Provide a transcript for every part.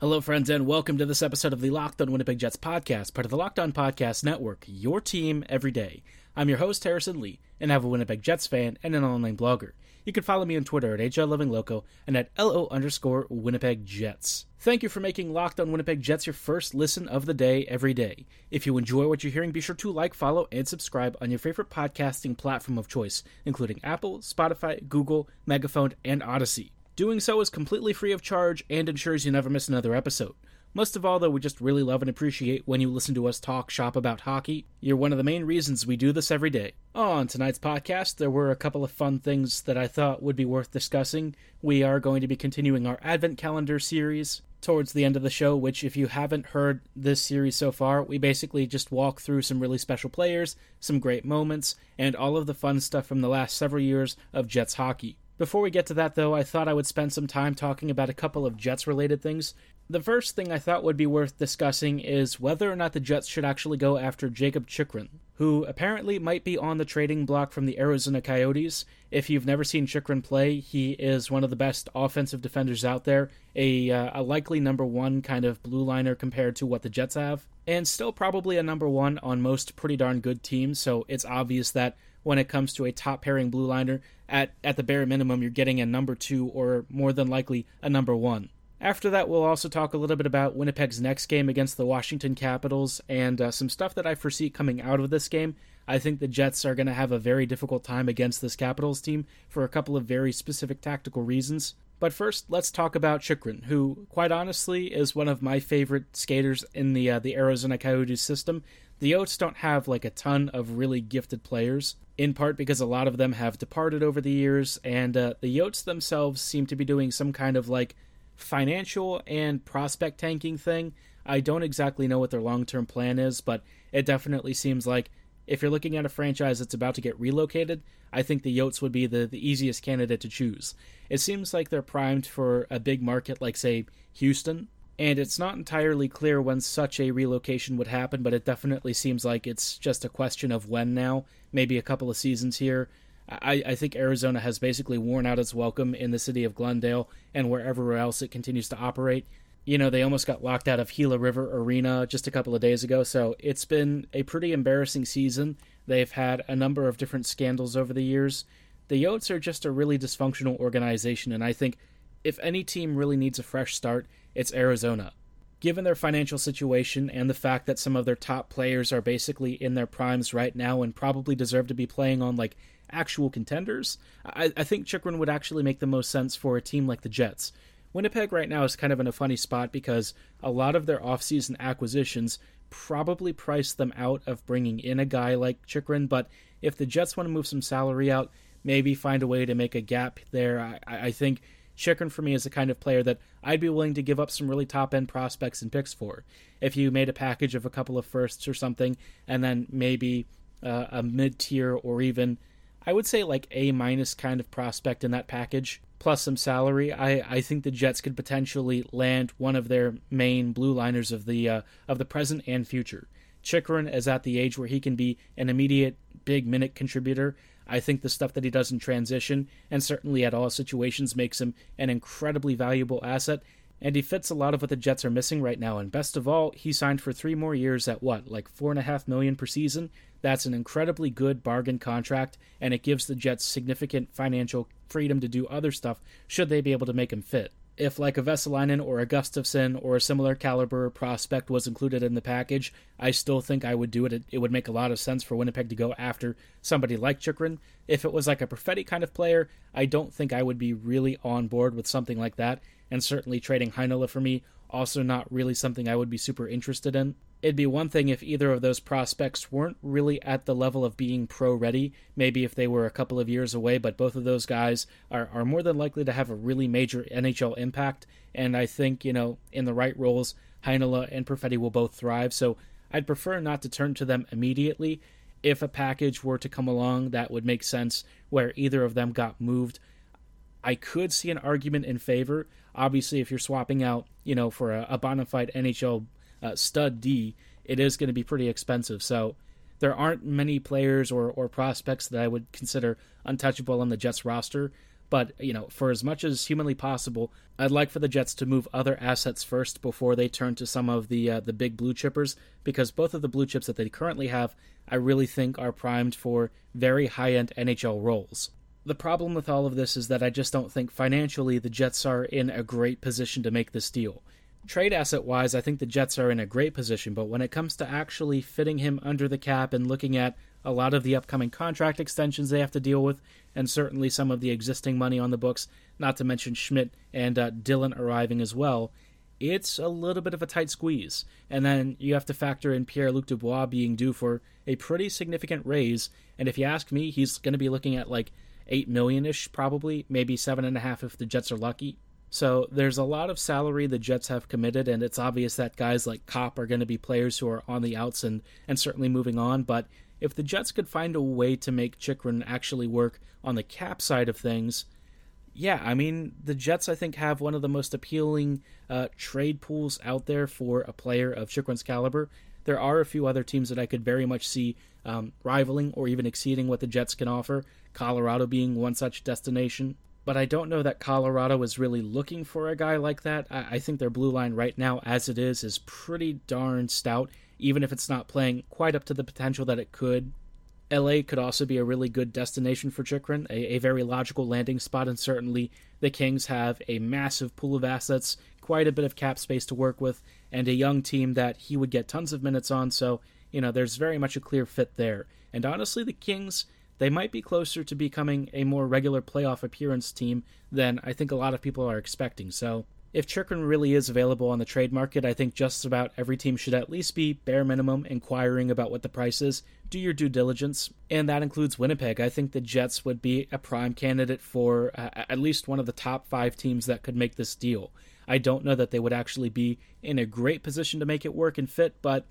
Hello, friends, and welcome to this episode of the Locked On Winnipeg Jets podcast, part of the Locked On Podcast Network, your team every day. I'm your host, Harrison Lee, and I'm a Winnipeg Jets fan and an online blogger. You can follow me on Twitter at HLLivingLoco and at LO underscore Winnipeg Jets. Thank you for making Locked On Winnipeg Jets your first listen of the day every day. If you enjoy what you're hearing, be sure to like, follow, and subscribe on your favorite podcasting platform of choice, including Apple, Spotify, Google, Megaphone, and Audacy. Doing so is completely free of charge and ensures you never miss another episode. Most of all, though, we just really love and appreciate when you listen to us talk shop about hockey. You're one of the main reasons we do this every day. Oh, on tonight's podcast, there were a couple of fun things that I thought would be worth discussing. We are going to be continuing our Advent Calendar series towards the end of the show, which, if you haven't heard this series so far, we basically just walk through some really special players, some great moments, and all of the fun stuff from the last several years of Jets hockey. Before we get to that, though, I thought I would spend some time talking about a couple of Jets related things. The first thing I thought would be worth discussing is whether or not the Jets should actually go after Jakob Chychrun, who apparently might be on the trading block from the Arizona Coyotes. If you've never seen Chikrin play, he is one of the best offensive defenders out there, a, uh, a likely number one kind of blue liner compared to what the Jets have, and still probably a number one on most pretty darn good teams, so it's obvious that when it comes to a top pairing blue liner. At at the bare minimum, you're getting a number two or more than likely a number one. After that, we'll also talk a little bit about Winnipeg's next game against the Washington Capitals and uh, some stuff that I foresee coming out of this game. I think the Jets are going to have a very difficult time against this Capitals team for a couple of very specific tactical reasons. But first, let's talk about Chychrun, who, quite honestly, is one of my favorite skaters in the uh, the Arizona Coyotes system. The Yotes don't have like a ton of really gifted players, in part because a lot of them have departed over the years, and uh, the Yotes themselves seem to be doing some kind of like financial and prospect tanking thing. I don't exactly know what their long term plan is, but it definitely seems like if you're looking at a franchise that's about to get relocated, I think the Yotes would be the, the easiest candidate to choose. It seems like they're primed for a big market like, say, Houston, and it's not entirely clear when such a relocation would happen, but it definitely seems like it's just a question of when now, maybe a couple of seasons here. I, I think Arizona has basically worn out its welcome in the city of Glendale and wherever else it continues to operate. You know, they almost got locked out of Gila River Arena just a couple of days ago, so it's been a pretty embarrassing season. They've had a number of different scandals over the years. The Yotes are just a really dysfunctional organization, and I think if any team really needs a fresh start, it's Arizona. Given their financial situation and the fact that some of their top players are basically in their primes right now and probably deserve to be playing on like actual contenders, I, I think Chychrun would actually make the most sense for a team like the Jets. Winnipeg right now is kind of in a funny spot because a lot of their offseason acquisitions probably price them out of bringing in a guy like Chychrun, but if the Jets want to move some salary out, maybe find a way to make a gap there, I, I think Chychrun for me is the kind of player that I'd be willing to give up some really top end prospects and picks for. If you made a package of a couple of firsts or something, and then maybe uh, a mid tier or even, I would say like A minus kind of prospect in that package, plus some salary, I, I think the Jets could potentially land one of their main blue liners of the uh, of the present and future. Chychrun is at the age where he can be an immediate big minute contributor. I think the stuff that he does in transition and certainly at all situations makes him an incredibly valuable asset. And he fits a lot of what the Jets are missing right now. And best of all, he signed for three more years at what, like four and a half million per season? That's an incredibly good bargain contract, and it gives the Jets significant financial freedom to do other stuff should they be able to make him fit if like a Vesalainen or a Gustafsson or a similar caliber prospect was included in the package, I still think I would do it. It, would make a lot of sense for Winnipeg to go after somebody like Chychrun. If it was like a Perfetti kind of player, I don't think I would be really on board with something like that. And certainly trading Heinola for me, also not really something I would be super interested in it'd be one thing if either of those prospects weren't really at the level of being pro ready. Maybe if they were a couple of years away, but both of those guys are, are more than likely to have a really major NHL impact. And I think, you know, in the right roles, Heinola and Perfetti will both thrive. So I'd prefer not to turn to them immediately. If a package were to come along that would make sense where either of them got moved, I could see an argument in favor. Obviously, if you're swapping out, you know, for a, a bona fide NHL uh, stud D, it is going to be pretty expensive. So there aren't many players or, or prospects that I would consider untouchable on the Jets roster. But, you know, for as much as humanly possible, I'd like for the Jets to move other assets first before they turn to some of the uh, the big blue chippers because both of the blue chips that they currently have, I really think are primed for very high-end NHL roles. The problem with all of this is that I just don't think financially the Jets are in a great position to make this deal. Trade asset wise, I think the Jets are in a great position, but when it comes to actually fitting him under the cap and looking at a lot of the upcoming contract extensions they have to deal with, and certainly some of the existing money on the books, not to mention Schmidt and uh, Dillon arriving as well, it's a little bit of a tight squeeze. And then you have to factor in Pierre Luc Dubois being due for a pretty significant raise. And if you ask me, he's going to be looking at like eight million ish, probably, maybe seven and a half if the Jets are lucky. So there's a lot of salary the Jets have committed, and it's obvious that guys like Copp are going to be players who are on the outs and, and certainly moving on. But if the Jets could find a way to make Chychrun actually work on the cap side of things, yeah, I mean, the Jets, I think, have one of the most appealing uh, trade pools out there for a player of Chychrun's caliber. There are a few other teams that I could very much see um, rivaling or even exceeding what the Jets can offer, Colorado being one such destination. But I don't know that Colorado is really looking for a guy like that. I, I think their blue line right now, as it is, is pretty darn stout even if it's not playing quite up to the potential that it could. LA could also be a really good destination for Chychrun, a, a very logical landing spot, and certainly the Kings have a massive pool of assets, quite a bit of cap space to work with, and a young team that he would get tons of minutes on, so, you know, there's very much a clear fit there. And honestly, the Kings, they might be closer to becoming a more regular playoff appearance team than I think a lot of people are expecting, so if Chychrun really is available on the trade market, I think just about every team should at least be bare minimum inquiring about what the price is. Do your due diligence, and that includes Winnipeg. I think the Jets would be a prime candidate for uh, at least one of the top five teams that could make this deal. I don't know that they would actually be in a great position to make it work and fit, but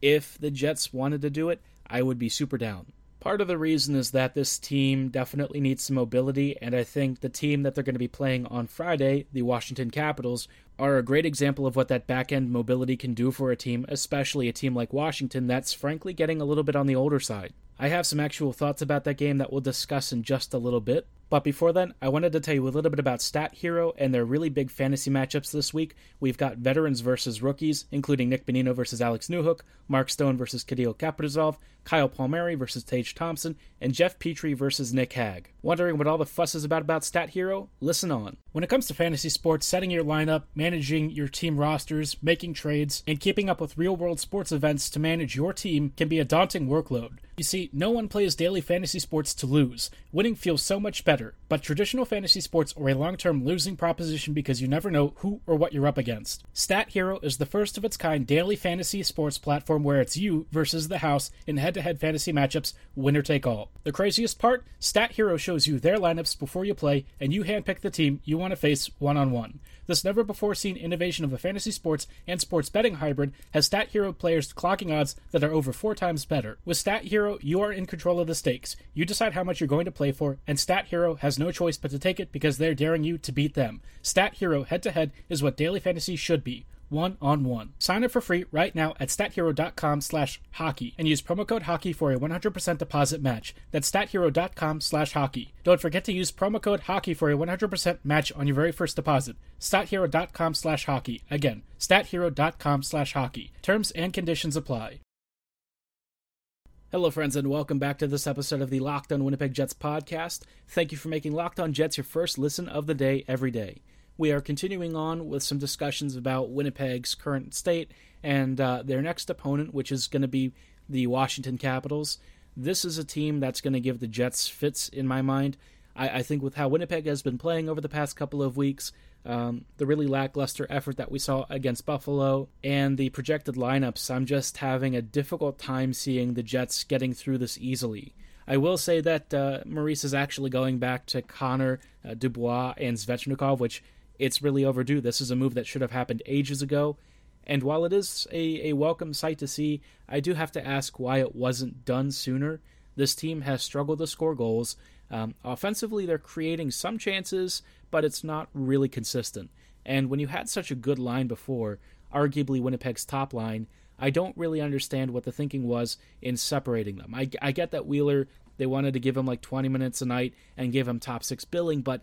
if the Jets wanted to do it, I would be super down. Part of the reason is that this team definitely needs some mobility, and I think the team that they're going to be playing on Friday, the Washington Capitals, are a great example of what that back end mobility can do for a team, especially a team like Washington that's frankly getting a little bit on the older side. I have some actual thoughts about that game that we'll discuss in just a little bit, but before then, I wanted to tell you a little bit about Stat Hero and their really big fantasy matchups this week. We've got veterans versus rookies, including Nick Bonino versus Alex Newhook, Mark Stone versus Kirill Kaprizov, Kyle Palmieri versus Tage Thompson, and Jeff Petry versus Nick Hague. Wondering what all the fuss is about about Stat Hero? Listen on. When it comes to fantasy sports, setting your lineup, managing your team rosters, making trades, and keeping up with real world sports events to manage your team can be a daunting workload. You see, no one plays daily fantasy sports to lose. Winning feels so much better, but traditional fantasy sports are a long term losing proposition because you never know who or what you're up against. Stat Hero is the first of its kind daily fantasy sports platform where it's you versus the house in head to head fantasy matchups, winner take all. The craziest part Stat Hero shows you their lineups before you play, and you handpick the team you want to face one on one. This never before seen innovation of a fantasy sports and sports betting hybrid has Stat Hero players clocking odds that are over four times better. With Stat Hero, you are in control of the stakes. You decide how much you're going to play for, and Stat Hero has no choice but to take it because they're daring you to beat them. Stat Hero head to head is what daily fantasy should be one on one. Sign up for free right now at stathero.com slash hockey and use promo code hockey for a 100% deposit match. That's stathero.com slash hockey. Don't forget to use promo code hockey for a 100% match on your very first deposit. stathero.com slash hockey. Again, stathero.com slash hockey. Terms and conditions apply. Hello, friends, and welcome back to this episode of the Locked On Winnipeg Jets podcast. Thank you for making Locked On Jets your first listen of the day every day we are continuing on with some discussions about Winnipeg's current state and uh, their next opponent, which is going to be the Washington Capitals. This is a team that's going to give the Jets fits in my mind. I, I, think with how Winnipeg has been playing over the past couple of weeks, um, the really lackluster effort that we saw against Buffalo, and the projected lineups, I'm just having a difficult time seeing the Jets getting through this easily. I will say that uh, Maurice is actually going back to Connor, uh, Dubois, and Svechnikov, which it's really overdue. This is a move that should have happened ages ago. And while it is a, a welcome sight to see, I do have to ask why it wasn't done sooner. This team has struggled to score goals. Um, offensively, they're creating some chances, but it's not really consistent. And when you had such a good line before, arguably Winnipeg's top line, I don't really understand what the thinking was in separating them. I, I get that Wheeler, they wanted to give him like 20 minutes a night and give him top six billing, but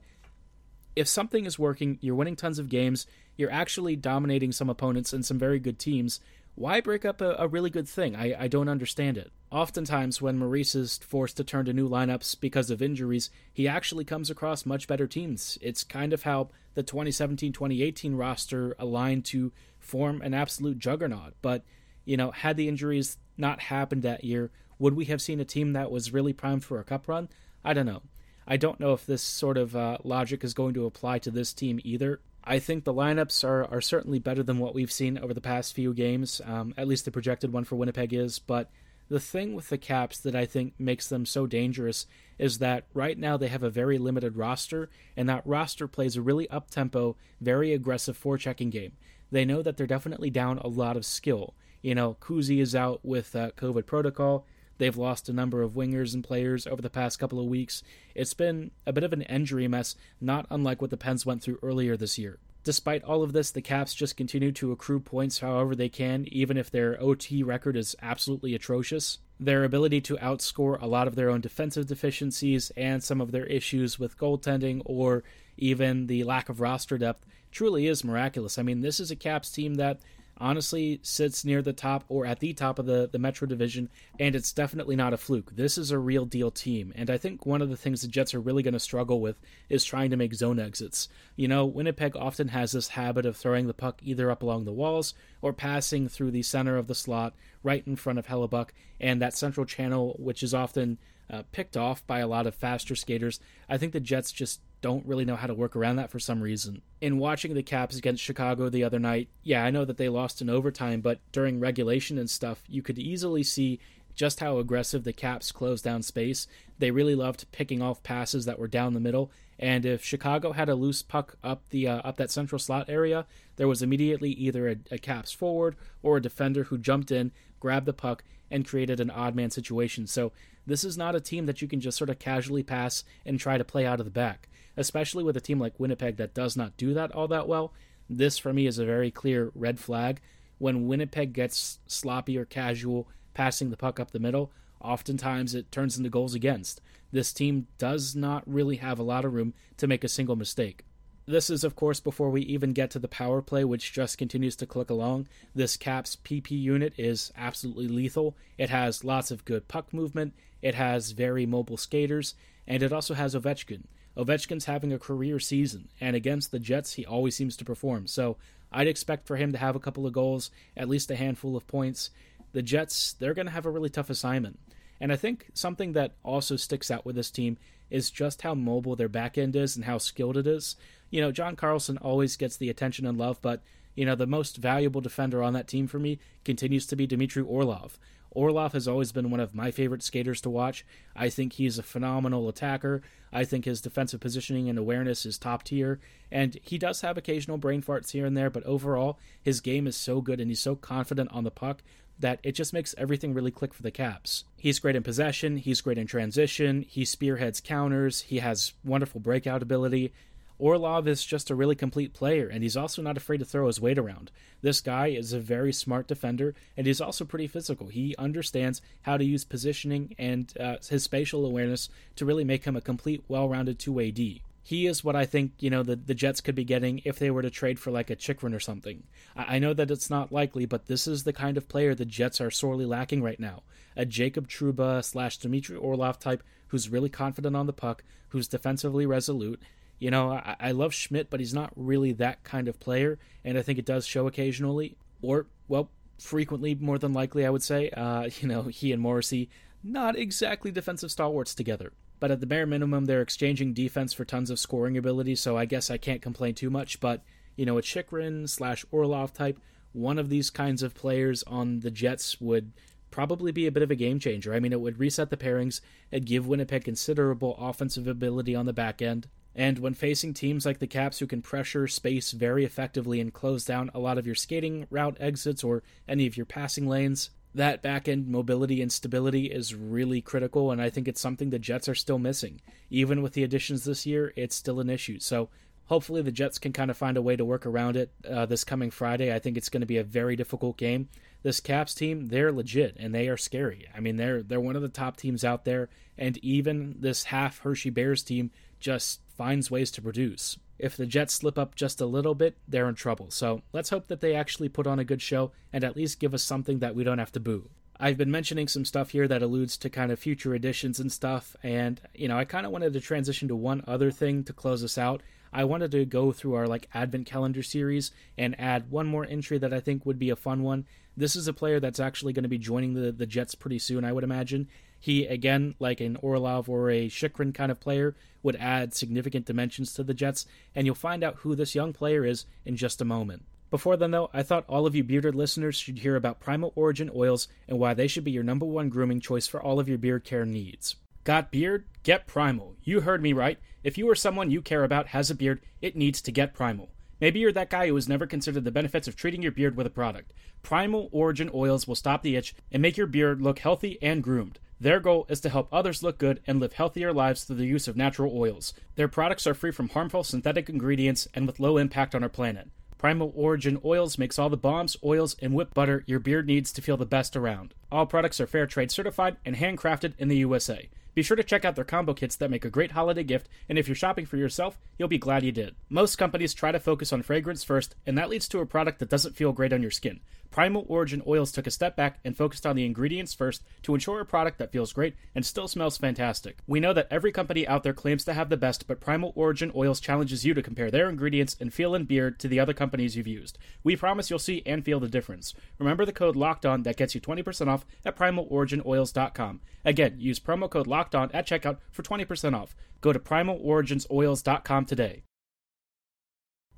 if something is working, you're winning tons of games, you're actually dominating some opponents and some very good teams, why break up a, a really good thing? I, I don't understand it. Oftentimes, when Maurice is forced to turn to new lineups because of injuries, he actually comes across much better teams. It's kind of how the 2017 2018 roster aligned to form an absolute juggernaut. But, you know, had the injuries not happened that year, would we have seen a team that was really primed for a cup run? I don't know. I don't know if this sort of uh, logic is going to apply to this team either. I think the lineups are, are certainly better than what we've seen over the past few games. Um, at least the projected one for Winnipeg is. But the thing with the Caps that I think makes them so dangerous is that right now they have a very limited roster, and that roster plays a really up tempo, very aggressive forechecking game. They know that they're definitely down a lot of skill. You know, Kuzi is out with uh, COVID protocol. They've lost a number of wingers and players over the past couple of weeks. It's been a bit of an injury mess, not unlike what the Pens went through earlier this year. Despite all of this, the Caps just continue to accrue points however they can, even if their OT record is absolutely atrocious. Their ability to outscore a lot of their own defensive deficiencies and some of their issues with goaltending or even the lack of roster depth truly is miraculous. I mean, this is a Caps team that honestly sits near the top or at the top of the, the Metro Division, and it's definitely not a fluke. This is a real deal team, and I think one of the things the Jets are really going to struggle with is trying to make zone exits. You know, Winnipeg often has this habit of throwing the puck either up along the walls or passing through the center of the slot right in front of Hellebuyck and that central channel, which is often uh, picked off by a lot of faster skaters. I think the Jets just don't really know how to work around that for some reason. In watching the Caps against Chicago the other night, yeah, I know that they lost in overtime, but during regulation and stuff, you could easily see just how aggressive the Caps closed down space. They really loved picking off passes that were down the middle, and if Chicago had a loose puck up the uh, up that central slot area, there was immediately either a, a Caps forward or a defender who jumped in, grabbed the puck, and created an odd man situation. So this is not a team that you can just sort of casually pass and try to play out of the back especially with a team like Winnipeg that does not do that all that well. This, for me, is a very clear red flag. When Winnipeg gets sloppy or casual passing the puck up the middle, oftentimes it turns into goals against. This team does not really have a lot of room to make a single mistake. This is, of course, before we even get to the power play, which just continues to click along. This Caps PP unit is absolutely lethal. It has lots of good puck movement, it has very mobile skaters, and it also has Ovechkin. Ovechkin's having a career season, and against the Jets, he always seems to perform. So I'd expect for him to have a couple of goals, at least a handful of points. The Jets, they're going to have a really tough assignment. And I think something that also sticks out with this team is just how mobile their back end is and how skilled it is. You know, John Carlson always gets the attention and love, but, you know, the most valuable defender on that team for me continues to be Dmitry Orlov. Orlov has always been one of my favorite skaters to watch. I think he's a phenomenal attacker. I think his defensive positioning and awareness is top tier. And he does have occasional brain farts here and there, but overall, his game is so good and he's so confident on the puck that it just makes everything really click for the Caps. He's great in possession, he's great in transition, he spearheads counters, he has wonderful breakout ability. Orlov is just a really complete player, and he's also not afraid to throw his weight around. This guy is a very smart defender, and he's also pretty physical. He understands how to use positioning and uh, his spatial awareness to really make him a complete, well rounded two way D. He is what I think, you know, the, the Jets could be getting if they were to trade for like a Chychrun or something. I, I know that it's not likely, but this is the kind of player the Jets are sorely lacking right now. A Jacob Trouba slash Dmitry Orlov type who's really confident on the puck, who's defensively resolute, you know, I, I love Schmidt, but he's not really that kind of player, and I think it does show occasionally, or well, frequently, more than likely, I would say. Uh, you know, he and Morrissey not exactly defensive stalwarts together. But at the bare minimum, they're exchanging defense for tons of scoring ability, so I guess I can't complain too much. But, you know, a Chychrun slash Orlov type, one of these kinds of players on the Jets would probably be a bit of a game changer. I mean, it would reset the pairings, and give Winnipeg considerable offensive ability on the back end, And when facing teams like the Caps who can pressure space very effectively and close down a lot of your skating route exits or any of your passing lanes, that back end mobility and stability is really critical, and I think it's something the Jets are still missing. Even with the additions this year, it's still an issue. So hopefully the Jets can kind of find a way to work around it uh, this coming Friday. I think it's going to be a very difficult game. This Caps team, they're legit and they are scary. I mean, they're they're one of the top teams out there, and even this half Hershey Bears team just finds ways to produce. If the Jets slip up just a little bit, they're in trouble. So let's hope that they actually put on a good show and at least give us something that we don't have to boo. I've been mentioning some stuff here that alludes to kind of future editions and stuff, and you know, I kind of wanted to transition to one other thing to close us out. I wanted to go through our like advent calendar series and add one more entry that I think would be a fun one. This is a player that's actually going to be joining the the Jets pretty soon, I would imagine. He again, like an Orlov or a Chychrun kind of player, would add significant dimensions to the Jets, and you'll find out who this young player is in just a moment. Before then, though, I thought all of you bearded listeners should hear about Primal Origin oils and why they should be your number one grooming choice for all of your beard care needs. Got beard? Get Primal. You heard me right. If you or someone you care about has a beard, it needs to get Primal. Maybe you're that guy who has never considered the benefits of treating your beard with a product. Primal Origin oils will stop the itch and make your beard look healthy and groomed. Their goal is to help others look good and live healthier lives through the use of natural oils. Their products are free from harmful synthetic ingredients and with low impact on our planet. Primal Origin Oils makes all the balms, oils, and whipped butter your beard needs to feel the best around. All products are fair trade certified and handcrafted in the USA. Be sure to check out their combo kits that make a great holiday gift, and if you're shopping for yourself, you'll be glad you did. Most companies try to focus on fragrance first, and that leads to a product that doesn't feel great on your skin. Primal Origin Oils took a step back and focused on the ingredients first to ensure a product that feels great and still smells fantastic. We know that every company out there claims to have the best, but Primal Origin Oils challenges you to compare their ingredients and feel and beard to the other companies you've used. We promise you'll see and feel the difference. Remember the code Locked On that gets you 20% off at primaloriginoils.com. Again, use promo code Locked On at checkout for 20% off. Go to primaloriginsoils.com today.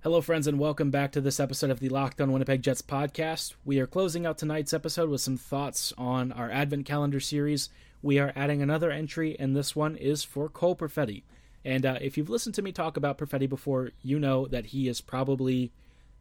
Hello, friends, and welcome back to this episode of the Locked On Winnipeg Jets podcast. We are closing out tonight's episode with some thoughts on our Advent Calendar series. We are adding another entry, and this one is for Cole Perfetti. And uh, if you've listened to me talk about Perfetti before, you know that he is probably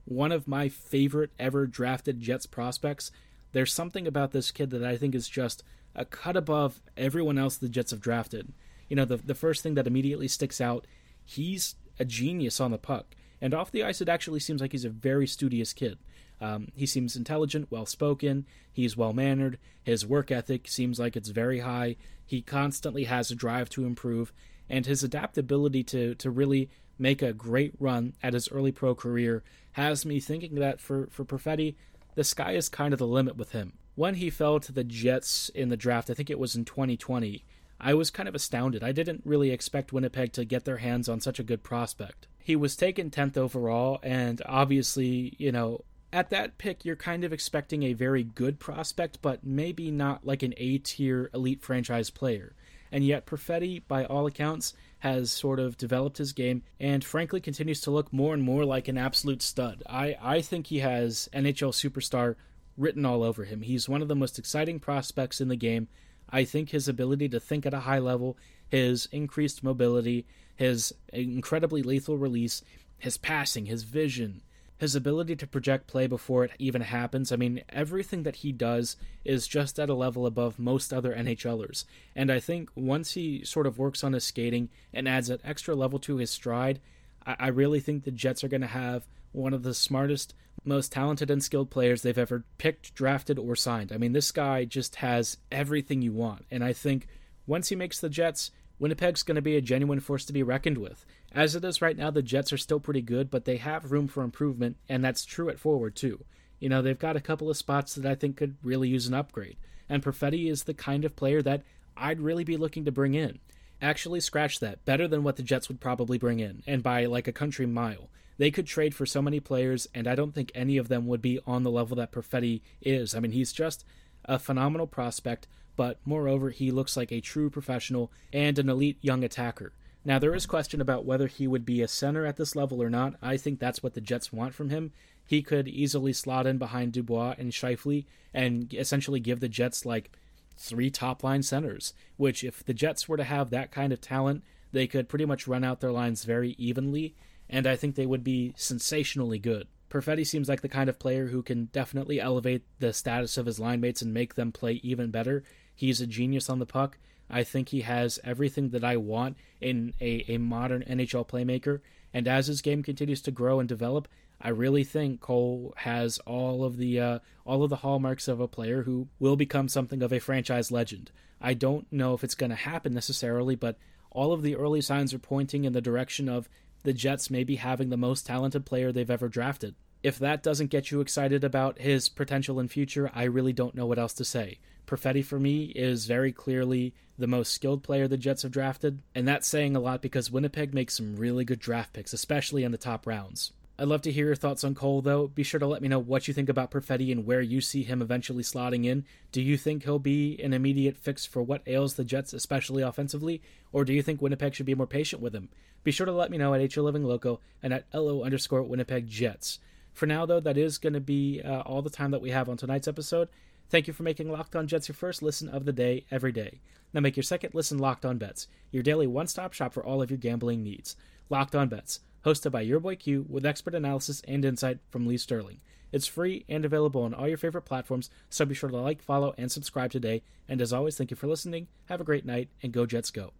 one of my favorite ever drafted Jets prospects. There's something about this kid that I think is just a cut above everyone else the Jets have drafted. You know, the, the first thing that immediately sticks out, he's a genius on the puck. And off the ice, it actually seems like he's a very studious kid. Um, he seems intelligent, well spoken, he's well mannered, his work ethic seems like it's very high, he constantly has a drive to improve, and his adaptability to, to really make a great run at his early pro career has me thinking that for, for Perfetti, the sky is kind of the limit with him. When he fell to the Jets in the draft, I think it was in 2020, I was kind of astounded. I didn't really expect Winnipeg to get their hands on such a good prospect he was taken 10th overall, and obviously, you know, at that pick, you're kind of expecting a very good prospect, but maybe not like an A tier elite franchise player. And yet, Perfetti, by all accounts, has sort of developed his game and frankly continues to look more and more like an absolute stud. I, I think he has NHL superstar written all over him. He's one of the most exciting prospects in the game. I think his ability to think at a high level, his increased mobility, his incredibly lethal release, his passing, his vision, his ability to project play before it even happens. I mean, everything that he does is just at a level above most other NHLers. And I think once he sort of works on his skating and adds an extra level to his stride, I, I really think the Jets are going to have one of the smartest, most talented and skilled players they've ever picked, drafted, or signed. I mean, this guy just has everything you want. And I think once he makes the Jets, Winnipeg's going to be a genuine force to be reckoned with. As it is right now, the Jets are still pretty good, but they have room for improvement, and that's true at forward, too. You know, they've got a couple of spots that I think could really use an upgrade, and Perfetti is the kind of player that I'd really be looking to bring in. Actually, scratch that. Better than what the Jets would probably bring in, and by like a country mile. They could trade for so many players, and I don't think any of them would be on the level that Perfetti is. I mean, he's just a phenomenal prospect but moreover, he looks like a true professional and an elite young attacker. Now, there is question about whether he would be a center at this level or not. I think that's what the Jets want from him. He could easily slot in behind Dubois and Scheifele and essentially give the Jets like three top line centers, which, if the Jets were to have that kind of talent, they could pretty much run out their lines very evenly, and I think they would be sensationally good. Perfetti seems like the kind of player who can definitely elevate the status of his line mates and make them play even better. He's a genius on the puck. I think he has everything that I want in a, a modern NHL playmaker. And as his game continues to grow and develop, I really think Cole has all of the uh, all of the hallmarks of a player who will become something of a franchise legend. I don't know if it's going to happen necessarily, but all of the early signs are pointing in the direction of the Jets maybe having the most talented player they've ever drafted. If that doesn't get you excited about his potential in future, I really don't know what else to say. Perfetti for me is very clearly the most skilled player the Jets have drafted, and that's saying a lot because Winnipeg makes some really good draft picks, especially in the top rounds. I'd love to hear your thoughts on Cole, though. Be sure to let me know what you think about Perfetti and where you see him eventually slotting in. Do you think he'll be an immediate fix for what ails the Jets, especially offensively, or do you think Winnipeg should be more patient with him? Be sure to let me know at HL Living Loco and at LO underscore Winnipeg Jets. For now, though, that is going to be uh, all the time that we have on tonight's episode. Thank you for making Locked On Jets your first listen of the day every day. Now make your second listen Locked On Bets, your daily one stop shop for all of your gambling needs. Locked On Bets hosted by your boy Q with expert analysis and insight from Lee Sterling. It's free and available on all your favorite platforms, so be sure to like, follow, and subscribe today. And as always, thank you for listening. Have a great night, and go Jets go.